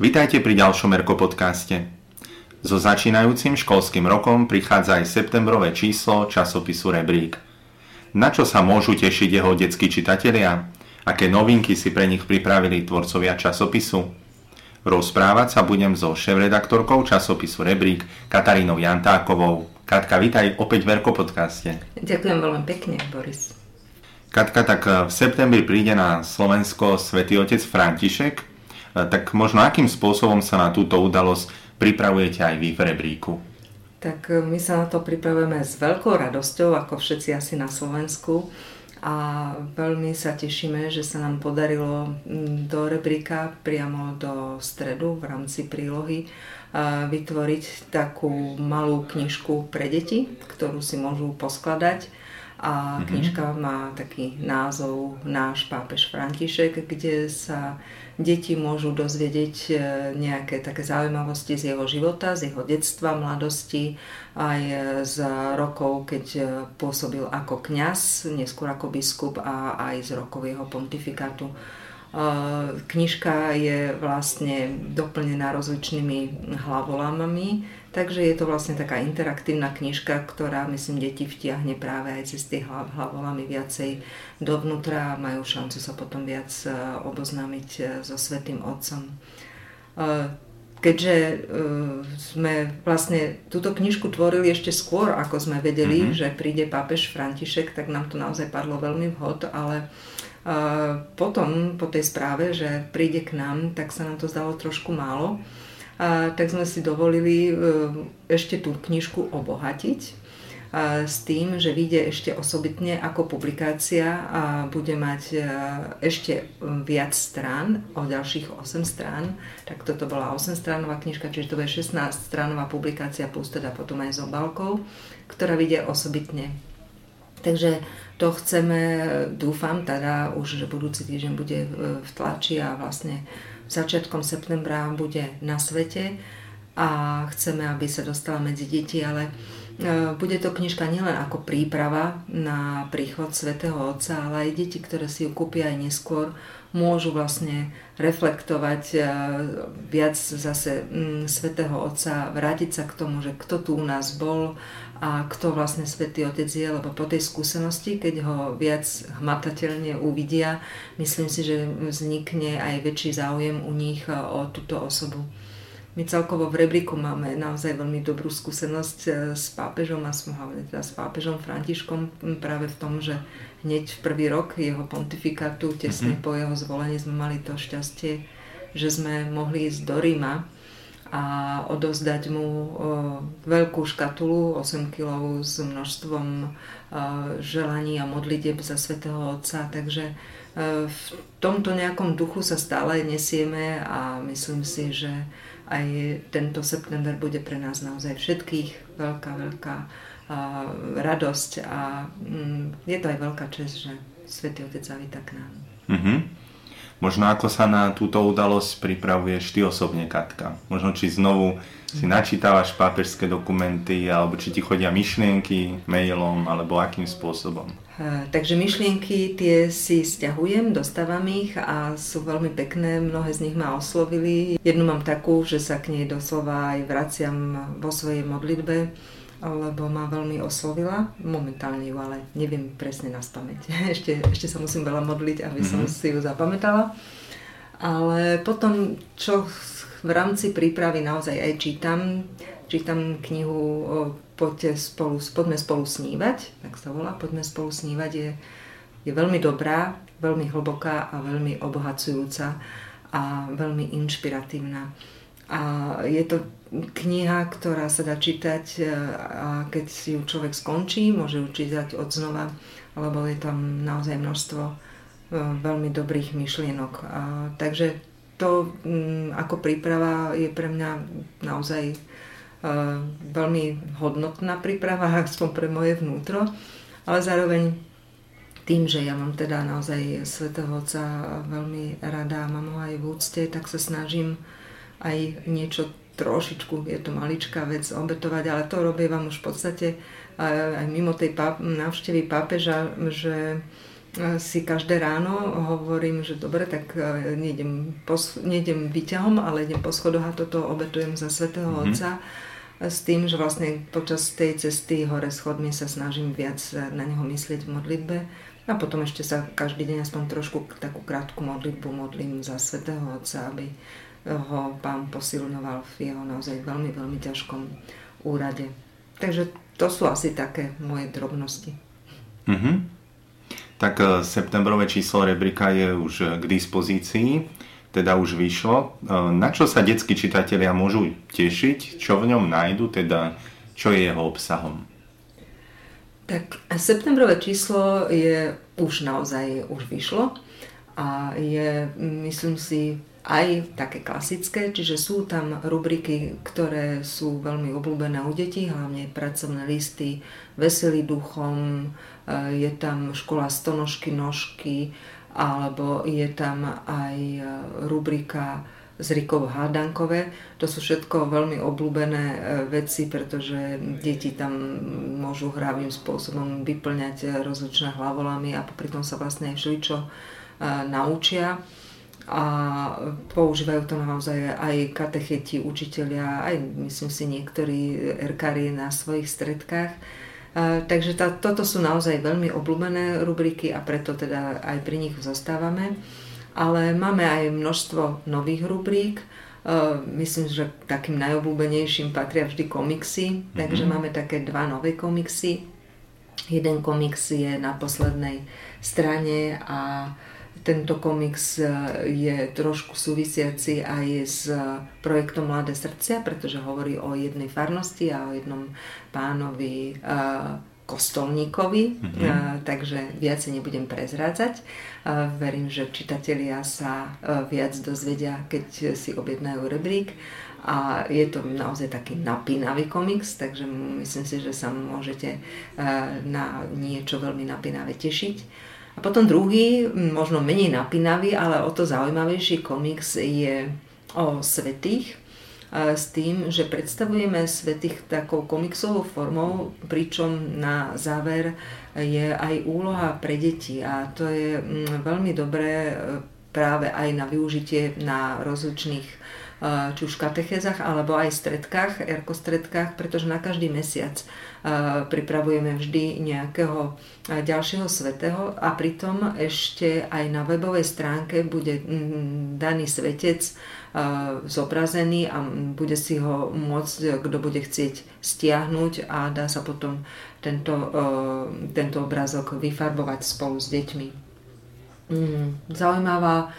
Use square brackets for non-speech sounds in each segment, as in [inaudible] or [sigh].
Vitajte pri ďalšom Erko podcaste. So začínajúcim školským rokom prichádza aj septembrové číslo časopisu Rebrík. Na čo sa môžu tešiť jeho detskí čitatelia? Aké novinky si pre nich pripravili tvorcovia časopisu? Rozprávať sa budem so šéf-redaktorkou časopisu Rebrík Katarínou Jantákovou. Katka, vitaj opäť v Erko podcaste. Ďakujem veľmi pekne, Boris. Katka, tak v septembri príde na Slovensko svätý otec František, tak možno akým spôsobom sa na túto udalosť pripravujete aj vy v rebríku? Tak e, my sa na to pripravujeme s veľkou radosťou, ako všetci asi na Slovensku. A veľmi sa tešíme, že sa nám podarilo do rebríka priamo do stredu v rámci prílohy e, vytvoriť takú malú knižku pre deti, ktorú si môžu poskladať. A mhm. knižka má taký názov Náš pápež František, kde sa deti môžu dozvedieť e, nejaké také zaujímavosti z jeho života, z jeho detstva, mladosti, aj e, z rokov, keď e, pôsobil ako kňaz, neskôr ako biskup a aj z rokov jeho pontifikátu. Knižka je vlastne doplnená rozličnými hlavolamami, takže je to vlastne taká interaktívna knižka, ktorá, myslím, deti vtiahne práve aj cez tie hlavolamy viacej dovnútra a majú šancu sa potom viac e, oboznámiť e, so Svetým Otcom. Keďže sme vlastne túto knižku tvorili ešte skôr, ako sme vedeli, mm-hmm. že príde pápež František, tak nám to naozaj padlo veľmi vhod, ale potom, po tej správe, že príde k nám, tak sa nám to zdalo trošku málo. Tak sme si dovolili e, ešte tú knižku obohatiť s tým, že vyjde ešte osobitne ako publikácia a bude mať e, ešte viac strán, o ďalších 8 strán. Tak toto bola 8 stránová knižka, čiže to bude 16 stránová publikácia plus teda potom aj s obálkou, ktorá vyjde osobitne. Takže to chceme, dúfam teda už, že budúci týždeň bude v tlači a vlastne začiatkom septembra bude na svete a chceme, aby sa dostala medzi deti, ale e, bude to knižka nielen ako príprava na príchod svätého Otca, ale aj deti, ktoré si ju kúpia aj neskôr, môžu vlastne reflektovať e, viac zase svätého Otca, vrátiť sa k tomu, že kto tu u nás bol, a kto vlastne Svetý Otec je, lebo po tej skúsenosti, keď ho viac hmatateľne uvidia, myslím si, že vznikne aj väčší záujem u nich o túto osobu. My celkovo v Rebriku máme naozaj veľmi dobrú skúsenosť e, s pápežom a hlavne teda s pápežom Františkom práve v tom, že hneď v prvý rok jeho pontifikátu, tesne mm-hmm. po jeho zvolení sme mali to šťastie, že sme mohli ísť do Ríma a odozdať mu veľkú škatulu 8 kg s množstvom želaní a modlitieb za svätého Otca. Takže v tomto nejakom duchu sa stále nesieme a myslím si, že aj tento september bude pre nás naozaj všetkých veľká, veľká radosť a mm, je to aj veľká čest, že Svetý Otec zavíta k nám. Mm-hmm. Možno ako sa na túto udalosť pripravuješ ty osobne, Katka? Možno či znovu si načítavaš pápežské dokumenty, alebo či ti chodia myšlienky mailom, alebo akým spôsobom? Takže myšlienky tie si stiahujem, dostávam ich a sú veľmi pekné, mnohé z nich ma oslovili. Jednu mám takú, že sa k nej doslova aj vraciam vo svojej modlitbe lebo ma veľmi oslovila. Momentálne ju ale neviem presne na spameť. [laughs] Ešte, ešte sa musím veľa modliť, aby som mm-hmm. si ju zapamätala. Ale potom, čo v rámci prípravy naozaj aj čítam, čítam knihu Poďte spolu, Poďme spolu snívať, tak sa volá, Poďme spolu snívať, je, je veľmi dobrá, veľmi hlboká a veľmi obohacujúca a veľmi inšpiratívna. A je to kniha, ktorá sa dá čítať e, a keď si ju človek skončí, môže ju čítať od znova, lebo je tam naozaj množstvo e, veľmi dobrých myšlienok. A, takže to mm, ako príprava je pre mňa naozaj e, veľmi hodnotná príprava, [laughs] aspoň pre moje vnútro, ale zároveň tým, že ja mám teda naozaj Svetého Otca veľmi rada a mám ho aj v úcte, tak sa snažím aj niečo trošičku, je to maličká vec obetovať, ale to robí vám už v podstate aj mimo tej páp- návštevy pápeža, že si každé ráno hovorím, že dobre, tak e, nejdem, pos- nejdem výťahom, ale idem po schodoch a toto obetujem za Svetého mm-hmm. Otca s tým, že vlastne počas tej cesty hore schodmi sa snažím viac na neho myslieť v modlitbe a potom ešte sa každý deň aspoň trošku takú krátku modlitbu modlím za Svetého Otca, aby ho pán posilňoval v jeho naozaj veľmi, veľmi ťažkom úrade. Takže to sú asi také moje drobnosti. Mm-hmm. Tak e, septembrové číslo Rebrika je už k dispozícii, teda už vyšlo. E, na čo sa detskí čitatelia môžu tešiť? Čo v ňom nájdu? Teda čo je jeho obsahom? Tak septembrové číslo je už naozaj už vyšlo a je, myslím si, aj také klasické, čiže sú tam rubriky, ktoré sú veľmi obľúbené u detí, hlavne pracovné listy, veselý duchom, e, je tam škola stonožky, nožky, alebo je tam aj e, rubrika z Rikov Hádankové. To sú všetko veľmi obľúbené e, veci, pretože deti tam môžu hravým spôsobom vyplňať rozličné hlavolami a popri tom sa vlastne aj všeličo naučia a používajú to naozaj aj katecheti, učiteľia, aj myslím si niektorí erkári na svojich stredkách. Takže tá, toto sú naozaj veľmi obľúbené rubriky a preto teda aj pri nich zostávame. Ale máme aj množstvo nových rubrík. Myslím, že takým najobľúbenejším patria vždy komiksy, mm-hmm. takže máme také dva nové komiksy. Jeden komiks je na poslednej strane a tento komiks e, je trošku súvisiaci aj s projektom Mladé srdcia, pretože hovorí o jednej farnosti a o jednom pánovi e, kostolníkovi, mm-hmm. takže viacej nebudem prezrádzať. Verím, že čitatelia sa viac dozvedia, keď si objednajú rebrík. A je to naozaj taký napínavý komiks, takže myslím si, že sa môžete na niečo veľmi napínavé tešiť. A potom druhý, možno menej napínavý, ale o to zaujímavejší komiks je o svetých. S tým, že predstavujeme svetých takou komiksovou formou, pričom na záver je aj úloha pre deti. A to je veľmi dobré e, práve aj na využitie na rozličných Eh, či už v katechézach alebo aj stredkách, erkostredkách, pretože na každý mesiac eh, pripravujeme vždy nejakého eh, ďalšieho svetého a pritom ešte aj na webovej stránke bude mm, daný svetec zobrazený a bude si ho môcť, kto bude chcieť stiahnuť a dá sa potom tento, tento obrázok vyfarbovať spolu s deťmi. Mm, zaujímavá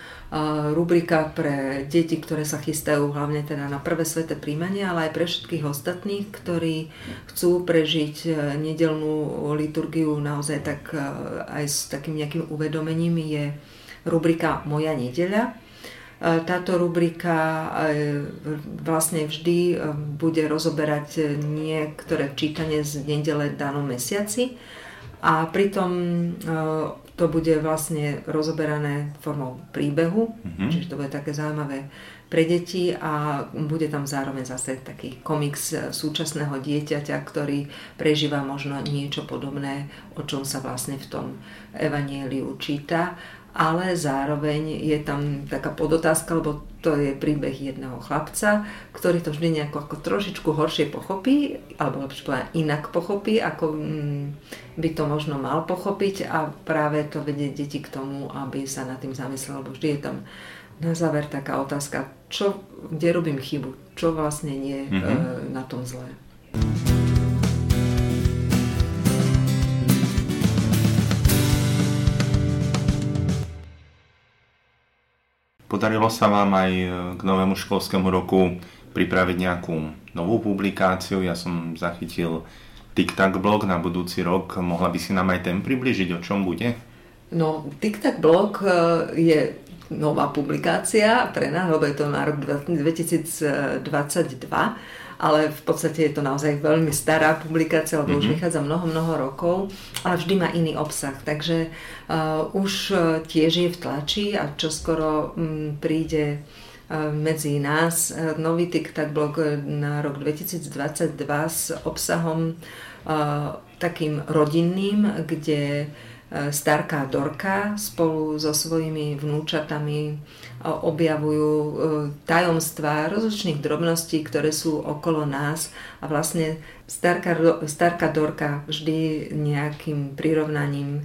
rubrika pre deti, ktoré sa chystajú hlavne teda na prvé sveté príjmanie, ale aj pre všetkých ostatných, ktorí chcú prežiť e, nedelnú liturgiu naozaj tak e, aj s takým nejakým uvedomením je rubrika Moja nedeľa. Táto rubrika vlastne vždy bude rozoberať niektoré čítanie z nedele danom mesiaci a pritom to bude vlastne rozoberané formou príbehu, mm-hmm. čiže to bude také zaujímavé pre deti a bude tam zároveň zase taký komiks súčasného dieťaťa, ktorý prežíva možno niečo podobné, o čom sa vlastne v tom evanieliu číta ale zároveň je tam taká podotázka, lebo to je príbeh jedného chlapca, ktorý to vždy nejako ako trošičku horšie pochopí, alebo lepšie povedať inak pochopí, ako mm, by to možno mal pochopiť a práve to vedie deti k tomu, aby sa nad tým zamyslel, lebo vždy je tam na záver taká otázka, čo, kde robím chybu, čo vlastne nie mm-hmm. e, na tom zlé. Podarilo sa vám aj e, k novému školskému roku pripraviť nejakú novú publikáciu. Ja som zachytil TikTok blog na budúci rok. Mohla by si nám aj ten približiť, o čom bude? No, TikTok blog e, je nová publikácia pre nás, lebo je to na rok 2022 ale v podstate je to naozaj veľmi stará publikácia, lebo mm-hmm. už mhm. vychádza mnoho, mnoho rokov, ale vždy má iný obsah. Takže uh, už uh, tiež je v tlači a čoskoro um, príde uh, medzi nás uh, nový TikTok blog na rok 2022 s obsahom uh, takým rodinným, kde starká Dorka spolu so svojimi vnúčatami objavujú tajomstvá rozličných drobností, ktoré sú okolo nás. A vlastne starká, starká Dorka vždy nejakým prirovnaním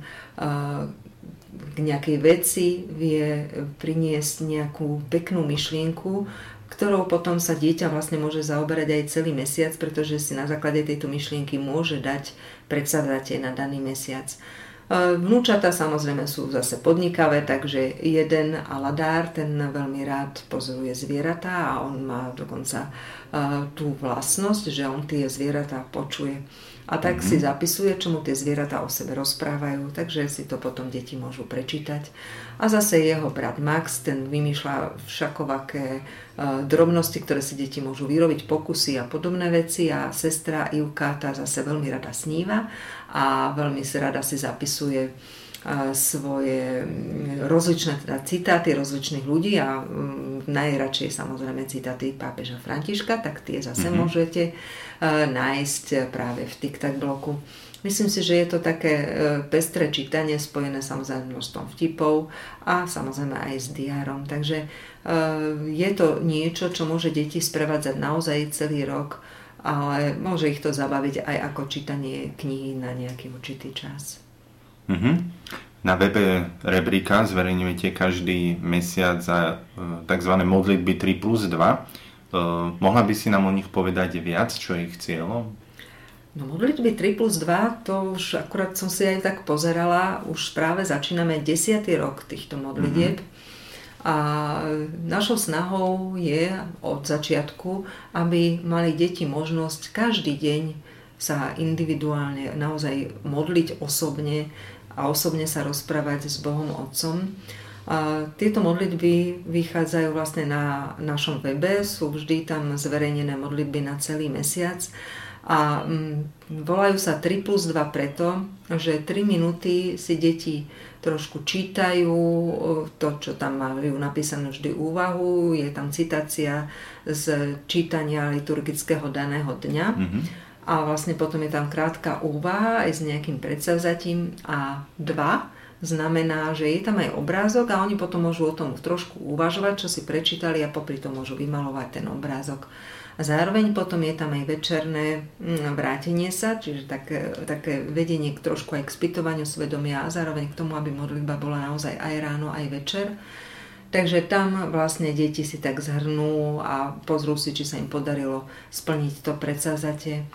k nejakej veci vie priniesť nejakú peknú myšlienku, ktorou potom sa dieťa vlastne môže zaoberať aj celý mesiac, pretože si na základe tejto myšlienky môže dať predsavzatie na daný mesiac. E, vnúčata samozrejme sú zase podnikavé, takže jeden aladár, ten veľmi rád pozoruje zvieratá a on má dokonca e, tú vlastnosť, že on tie zvieratá počuje. A tak mm-hmm. si zapisuje, čo mu tie zvieratá o sebe rozprávajú, takže si to potom deti môžu prečítať. A zase jeho brat Max, ten vymýšľa všakovaké uh, drobnosti, ktoré si deti môžu vyrobiť, pokusy a podobné veci a sestra Ivka tá zase veľmi rada sníva a veľmi si rada si zapisuje svoje mm, rozličné teda citáty rozličných ľudí a mm, najradšej samozrejme citáty pápeža Františka, tak tie zase mm-hmm. môžete nájsť práve v TikTok bloku. Myslím si, že je to také e, pestré čítanie spojené samozrejme množstvom vtipov a samozrejme aj s diárom. Takže e, je to niečo, čo môže deti sprevádzať naozaj celý rok ale môže ich to zabaviť aj ako čítanie knihy na nejaký určitý čas. Mm-hmm. Na webe Rebríka zverejňujete každý mesiac za e, tzv. modlitby 3 plus 2. E, mohla by si nám o nich povedať viac, čo je ich cieľom? No modlitby 3 plus 2, to už akurát som si aj tak pozerala, už práve začíname 10. rok týchto modlitieb. Mm-hmm. A našou snahou je od začiatku, aby mali deti možnosť každý deň sa individuálne naozaj modliť osobne a osobne sa rozprávať s Bohom Otcom. A tieto modlitby vychádzajú vlastne na našom webe, sú vždy tam zverejnené modlitby na celý mesiac a mm, volajú sa 3 plus 2 preto, že 3 minúty si deti trošku čítajú to, čo tam majú napísanú vždy úvahu, je tam citácia z čítania liturgického daného dňa. Mm-hmm. A vlastne potom je tam krátka úvaha aj s nejakým predsavzatím a dva znamená, že je tam aj obrázok a oni potom môžu o tom trošku uvažovať, čo si prečítali a popri tom môžu vymalovať ten obrázok. A zároveň potom je tam aj večerné mm, vrátenie sa, čiže také, také vedenie k trošku aj k spytovaniu svedomia a zároveň k tomu, aby modlitba bola naozaj aj ráno, aj večer. Takže tam vlastne deti si tak zhrnú a pozrú si, či sa im podarilo splniť to predsazatie.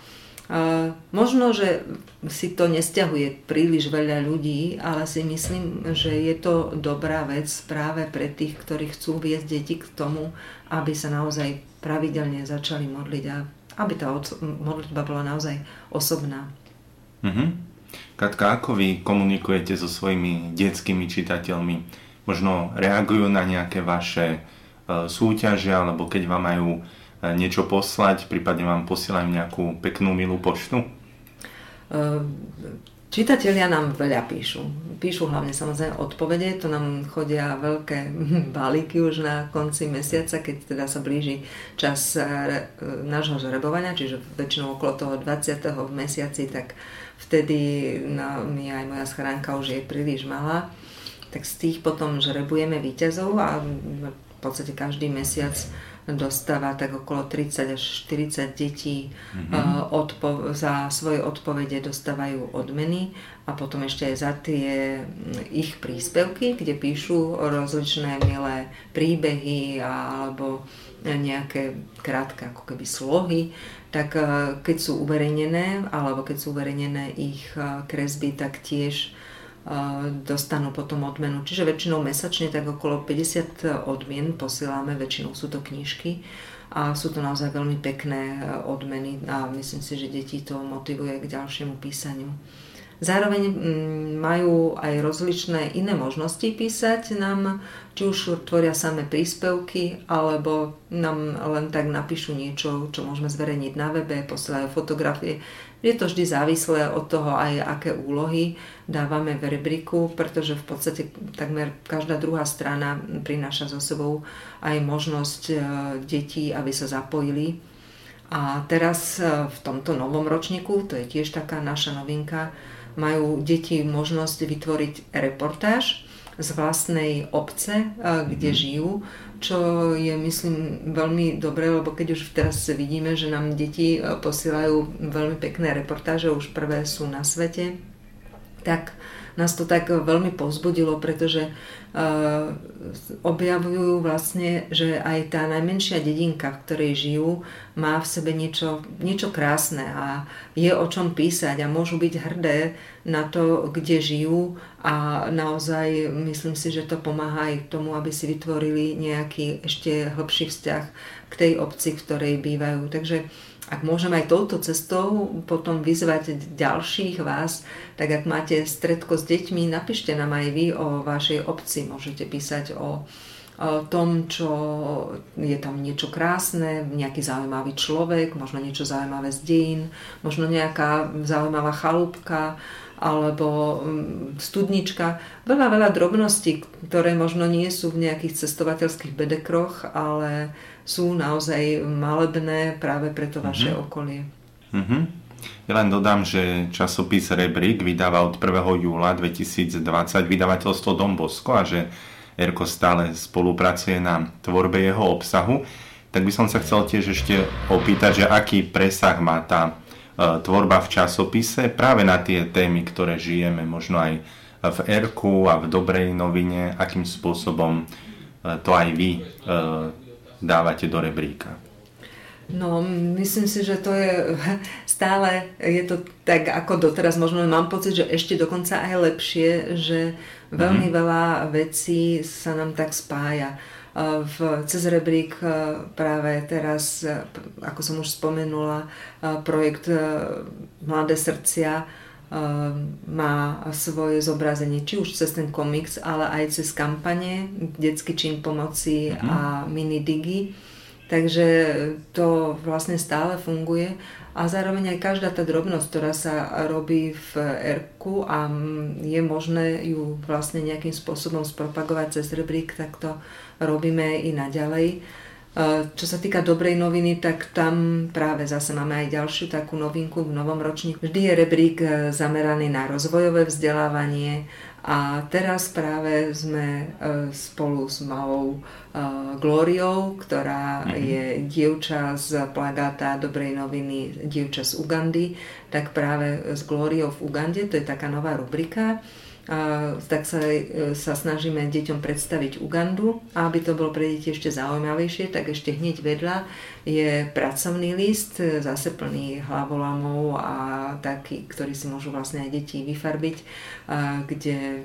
Možno, že si to nesťahuje príliš veľa ľudí, ale si myslím, že je to dobrá vec práve pre tých, ktorí chcú viesť deti k tomu, aby sa naozaj pravidelne začali modliť a aby tá modlitba bola naozaj osobná. Mm-hmm. Katka, ako vy komunikujete so svojimi detskými čitateľmi? Možno reagujú na nejaké vaše e, súťaže, alebo keď vám majú niečo poslať, prípadne vám posielajú nejakú peknú milú poštu? Uh, Čitatelia nám veľa píšu. Píšu hlavne samozrejme odpovede, to nám chodia veľké [laughs] balíky už na konci mesiaca, keď teda sa blíži čas eh, nášho žrebovania, čiže väčšinou okolo toho 20. v mesiaci, tak vtedy no, mi aj moja schránka už je príliš malá. Tak z tých potom žrebujeme výťazov a v podstate každý mesiac dostáva tak okolo 30 až 40 detí mm-hmm. odpo- za svoje odpovede dostávajú odmeny a potom ešte aj za tie mm, ich príspevky, kde píšu rozličné milé príbehy alebo nejaké krátke ako keby slohy, tak eh, keď sú uverejnené alebo keď sú uverejnené ich eh, kresby, tak tiež dostanú potom odmenu. Čiže väčšinou mesačne tak okolo 50 odmien posielame, väčšinou sú to knižky a sú to naozaj veľmi pekné odmeny a myslím si, že deti to motivuje k ďalšiemu písaniu. Zároveň mm, majú aj rozličné iné možnosti písať nám, či už tvoria samé príspevky, alebo nám len tak napíšu niečo, čo môžeme zverejniť na webe, posielajú fotografie. Je to vždy závislé od toho aj aké úlohy dávame v rebríku, pretože v podstate takmer každá druhá strana prináša so sebou aj možnosť e, detí, aby sa zapojili A teraz v tomto novom ročníku, to je tiež taká naša novinka, majú deti možnosť vytvoriť reportáž z vlastnej obce, kde mhm. žijú, čo je myslím veľmi dobré, lebo keď už teraz vidíme, že nám deti posielajú veľmi pekné reportáže, už prvé sú na svete, tak nás to tak veľmi povzbudilo, pretože uh, objavujú vlastne, že aj tá najmenšia dedinka, v ktorej žijú, má v sebe niečo, niečo krásne a je o čom písať a môžu byť hrdé na to, kde žijú a naozaj myslím si, že to pomáha aj tomu, aby si vytvorili nejaký ešte hlbší vzťah k tej obci, v ktorej bývajú. Takže ak môžem aj touto cestou potom vyzvať ďalších vás, tak ak máte stredko s deťmi, napíšte nám aj vy o vašej obci. Môžete písať o, tom, čo je tam niečo krásne, nejaký zaujímavý človek, možno niečo zaujímavé z dejín, možno nejaká zaujímavá chalúbka, alebo mm, studnička. Veľa, veľa drobností, ktoré možno nie sú v nejakých cestovateľských bedekroch, ale sú naozaj malebné práve pre to vaše mm-hmm. okolie. Mm-hmm. Ja len dodám, že časopis Rebrik vydáva od 1. júla 2020 vydavateľstvo Dom Bosko a že Erko stále spolupracuje na tvorbe jeho obsahu. Tak by som sa chcel tiež ešte opýtať, že aký presah má tá e, tvorba v časopise práve na tie témy, ktoré žijeme, možno aj v Erku a v Dobrej novine, akým spôsobom e, to aj vy e, dávate do rebríka? No, myslím si, že to je [laughs] stále, je to tak ako doteraz, možno mám pocit, že ešte dokonca aj lepšie, že veľmi mm-hmm. veľa vecí sa nám tak spája. V, cez rebrík práve teraz, ako som už spomenula, projekt Mladé srdcia má svoje zobrazenie, či už cez ten komiks, ale aj cez kampane, detský čin pomoci mm-hmm. a mini digi. Takže to vlastne stále funguje a zároveň aj každá tá drobnosť, ktorá sa robí v ERKu a je možné ju vlastne nejakým spôsobom spropagovať cez rebrík, tak to robíme i naďalej. Čo sa týka dobrej noviny, tak tam práve zase máme aj ďalšiu takú novinku v novom ročníku. Vždy je rebrík e, zameraný na rozvojové vzdelávanie a teraz práve sme e, spolu s malou e, Glóriou, ktorá mm-hmm. je dievča z plagáta Dobrej noviny, dievča z Ugandy, tak práve s Glóriou v Ugande, to je taká nová rubrika, tak sa, e, sa snažíme deťom predstaviť Ugandu a aby to bolo pre deti ešte zaujímavejšie, tak ešte hneď vedľa je pracovný list, e, zase plný hlavolamov a taký, ktorý si môžu vlastne aj deti vyfarbiť, kde e,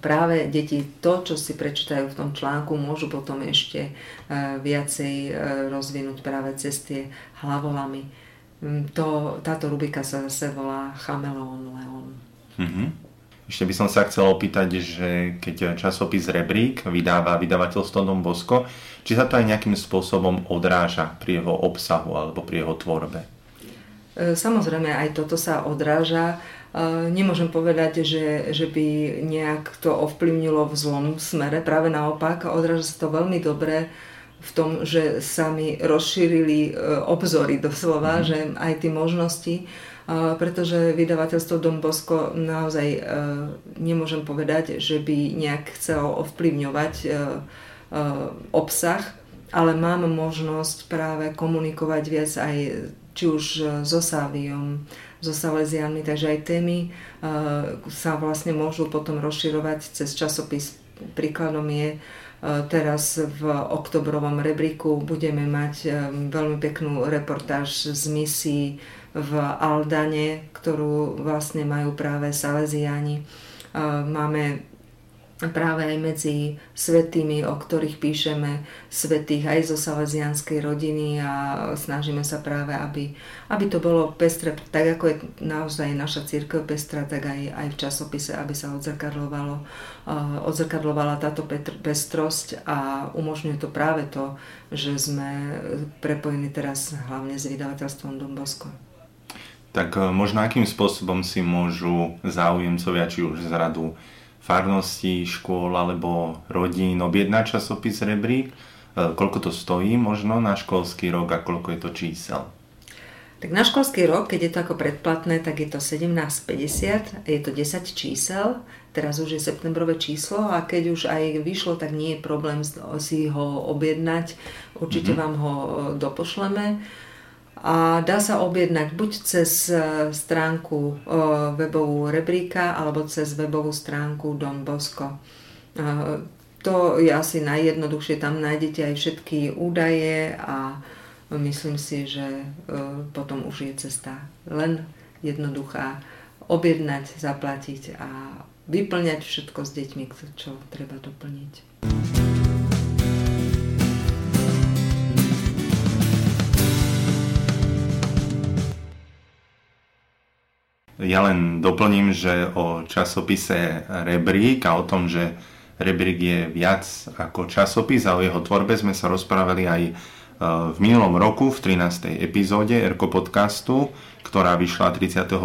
práve deti to, čo si prečítajú v tom článku, môžu potom ešte viacej rozvinúť práve cez tie hlavolamy. Mm, to, táto rubrika sa zase volá Chameleon Leon. Mm-hmm. Ešte by som sa chcel opýtať, že keď časopis Rebrík vydáva vydavateľstvo Dom Bosko, či sa to aj nejakým spôsobom odráža pri jeho obsahu alebo pri jeho tvorbe? E, samozrejme, aj toto sa odráža. E, nemôžem povedať, že, že by nejak to ovplyvnilo v zlom smere. Práve naopak, odráža sa to veľmi dobre v tom, že sa mi rozšírili e, obzory doslova, mm. že aj tie možnosti pretože vydavateľstvo Dom Bosko naozaj e, nemôžem povedať, že by nejak chcelo ovplyvňovať e, e, obsah, ale mám možnosť práve komunikovať viac aj či už so Sáviom, so Salesianmi, takže aj témy sa vlastne môžu potom rozširovať cez časopis. Príkladom je teraz v oktobrovom rebríku budeme mať veľmi peknú reportáž z misií v Aldane, ktorú vlastne majú práve Salesiani. Máme práve aj medzi svetými, o ktorých píšeme, svetých aj zo salesianskej rodiny a snažíme sa práve, aby, aby to bolo pestre, tak ako je naozaj naša církev pestra, tak aj, aj v časopise, aby sa odzrkadlovalo, uh, odzrkadlovala táto pestrosť a umožňuje to práve to, že sme prepojení teraz hlavne s vydavateľstvom Dombosko tak e, možno akým spôsobom si môžu záujemcovia, či už z radu farností, škôl alebo rodín objednať časopis Rebrík koľko to stojí možno na školský rok a koľko je to čísel? Tak na školský rok, keď je to ako predplatné, tak je to 17,50, je to 10 čísel, teraz už je septembrové číslo a keď už aj vyšlo, tak nie je problém si ho objednať, určite mm-hmm. vám ho dopošleme a dá sa objednať buď cez e, stránku e, webovú Rebríka alebo cez webovú stránku Don Bosco. E, to je asi najjednoduchšie, tam nájdete aj všetky údaje a myslím si, že potom už je cesta len jednoduchá objednať, zaplatiť a vyplňať všetko s deťmi, čo treba doplniť. Ja len doplním, že o časopise Rebrík a o tom, že Rebrík je viac ako časopis a o jeho tvorbe sme sa rozprávali aj e, v minulom roku v 13. epizóde Erko podcastu, ktorá vyšla 31.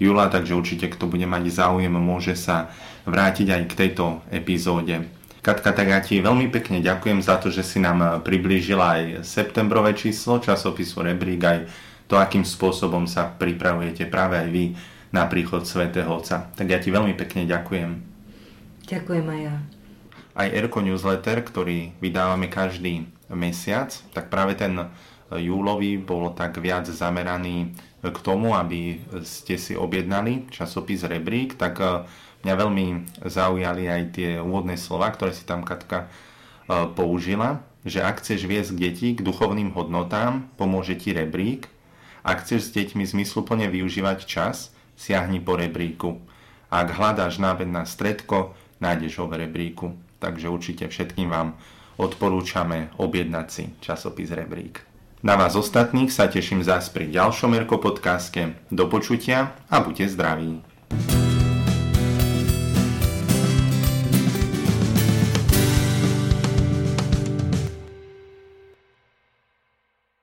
júla, takže určite kto bude mať záujem, môže sa vrátiť aj k tejto epizóde. Katka, tak ja ti veľmi pekne ďakujem za to, že si nám priblížila aj septembrové číslo časopisu Rebrík, aj to, akým spôsobom sa pripravujete práve aj vy na príchod Svetého Otca. Tak ja ti veľmi pekne ďakujem. Ďakujem aj ja. Aj Erko newsletter, ktorý vydávame každý mesiac, tak práve ten júlový bol tak viac zameraný k tomu, aby ste si objednali časopis Rebrík, tak eh, mňa veľmi zaujali aj tie úvodné slova, ktoré si tam Katka eh, použila, že ak chceš viesť deti k duchovným hodnotám, pomôže ti Rebrík, ak chceš s deťmi zmysluplne využívať čas, siahni po rebríku. Ak hľadáš náved na stredko, nájdeš ho v rebríku. Takže určite všetkým vám odporúčame objednať si časopis Rebrík. Na vás ostatných sa teším zás pri ďalšom Erko podcaste. Do počutia a buďte zdraví.